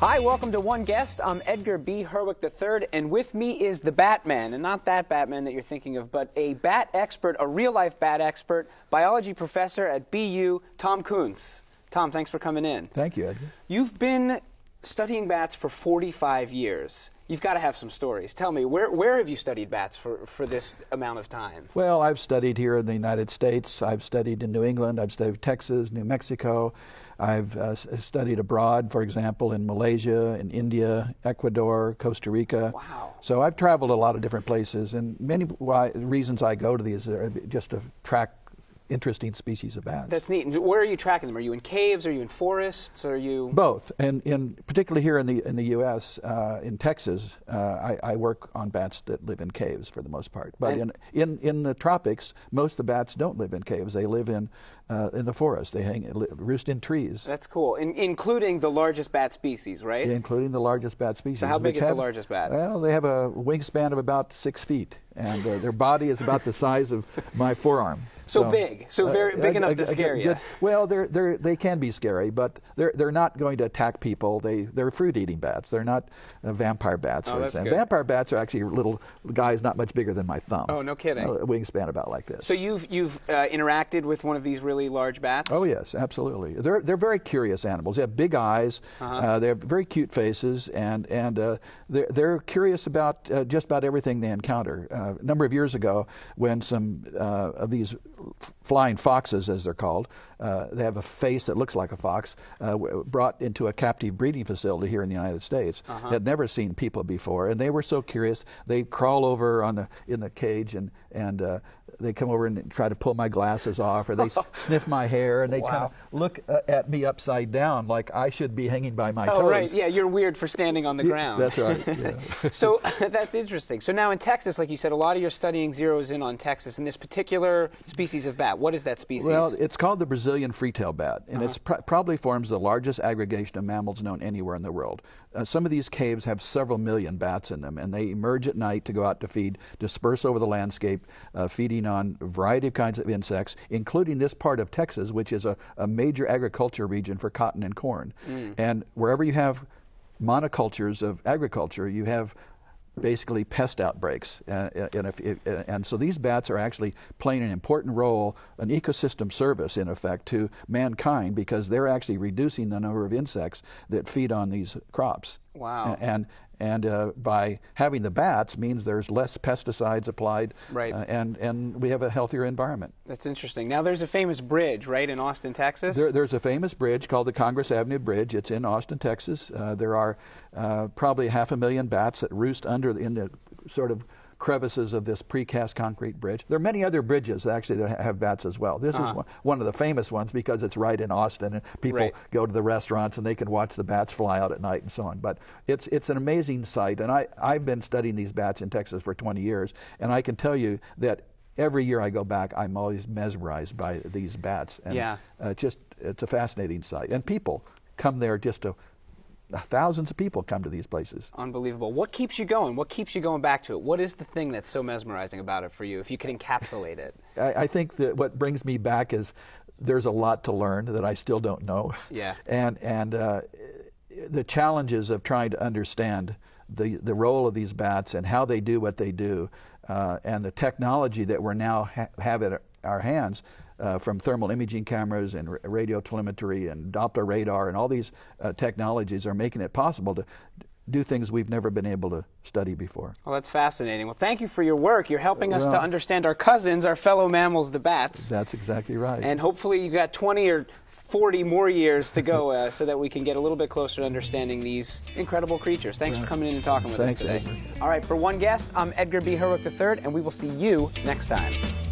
Hi, welcome to One Guest. I'm Edgar B. Herwick III, and with me is the Batman, and not that Batman that you're thinking of, but a bat expert, a real life bat expert, biology professor at BU, Tom Kunz. Tom, thanks for coming in. Thank you, Edgar. You've been studying bats for 45 years. You've got to have some stories. Tell me, where, where have you studied bats for, for this amount of time? Well, I've studied here in the United States. I've studied in New England. I've studied Texas, New Mexico. I've uh, studied abroad, for example, in Malaysia, in India, Ecuador, Costa Rica. Wow. So I've traveled a lot of different places, and many why, reasons I go to these are just to track interesting species of bats. That's neat. And where are you tracking them? Are you in caves? Are you in forests? Are you both? And in particularly here in the in the U.S. Uh, in Texas, uh, I, I, work on bats that live in caves for the most part. But in in in the tropics, most of the bats don't live in caves. They live in uh, in the forest. They hang roost in trees. That's cool, in, including the largest bat species, right? Yeah, including the largest bat species. So how big is have, the largest bat? Well, they have a wingspan of about six feet, and uh, their body is about the size of my forearm. So, so big, so uh, very uh, big enough to scare you. Well, they're they're they can be scary, but they're they're not going to attack people. They they're fruit-eating bats. They're not uh, vampire bats, oh, for example. Vampire bats are actually little guys, not much bigger than my thumb. Oh, no kidding. Uh, wingspan about like this. So you've you've uh, interacted with one of these really large bats? Oh yes, absolutely. They're they're very curious animals. They have big eyes. Uh-huh. Uh, they have very cute faces, and and uh, they're they're curious about uh, just about everything they encounter. Uh, a number of years ago, when some uh, of these flying foxes, as they're called, uh, they have a face that looks like a fox, uh, brought into a captive breeding facility here in the United States. Uh-huh. Had never seen people before, and they were so curious. They crawl over on the in the cage and and they come over and try to pull my glasses off, or they sniff my hair, and they wow. kind of look uh, at me upside down like I should be hanging by my oh, toes. right. Yeah, you're weird for standing on the ground. That's right. Yeah. so that's interesting. So now in Texas, like you said, a lot of your studying zeroes in on Texas and this particular species of bat. What is that species? Well, it's called the Brazilian free-tailed bat, and uh-huh. it pr- probably forms the largest aggregation of mammals known anywhere in the world. Uh, some of these caves have several million bats in them, and they emerge at night to go out to feed, disperse over the landscape, uh, feeding on a variety of kinds of insects, including this part of Texas, which is a, a major agriculture region for cotton and corn. Mm. And wherever you have monocultures of agriculture, you have basically pest outbreaks. Uh, and, if, if, and, so these bats are actually playing an important role, an ecosystem service, in effect, to mankind because they're actually reducing the number of insects that feed on these crops. Wow. And, and uh, by having the bats means there's less pesticides applied, right? Uh, and and we have a healthier environment. That's interesting. Now there's a famous bridge, right, in Austin, Texas. There, there's a famous bridge called the Congress Avenue Bridge. It's in Austin, Texas. Uh, there are uh, probably half a million bats that roost under in the sort of crevices of this precast concrete bridge. There are many other bridges actually that have bats as well. This uh-huh. is one of the famous ones because it's right in Austin and people right. go to the restaurants and they can watch the bats fly out at night and so on. But it's it's an amazing sight and I I've been studying these bats in Texas for 20 years and I can tell you that every year I go back, I'm always mesmerized by these bats. And yeah. Uh, just it's a fascinating sight, and people come there just to thousands of people come to these places. Unbelievable. What keeps you going? What keeps you going back to it? What is the thing that's so mesmerizing about it for you, if you could encapsulate it? I, I think that what brings me back is there's a lot to learn that I still don't know. Yeah. And and uh, the challenges of trying to understand the the role of these bats and how they do what they do, uh, and the technology that we're now ha- have at our hands uh, from thermal imaging cameras and radio telemetry and Doppler radar and all these uh, technologies are making it possible to do things we've never been able to study before. Well, that's fascinating. Well, thank you for your work. You're helping us well, to understand our cousins, our fellow mammals, the bats. That's exactly right. And hopefully you've got 20 or 40 more years to go uh, so that we can get a little bit closer to understanding these incredible creatures. Thanks for coming in and talking with Thanks, us today. Edgar. All right, for one guest, I'm Edgar B. Herwick III, and we will see you next time.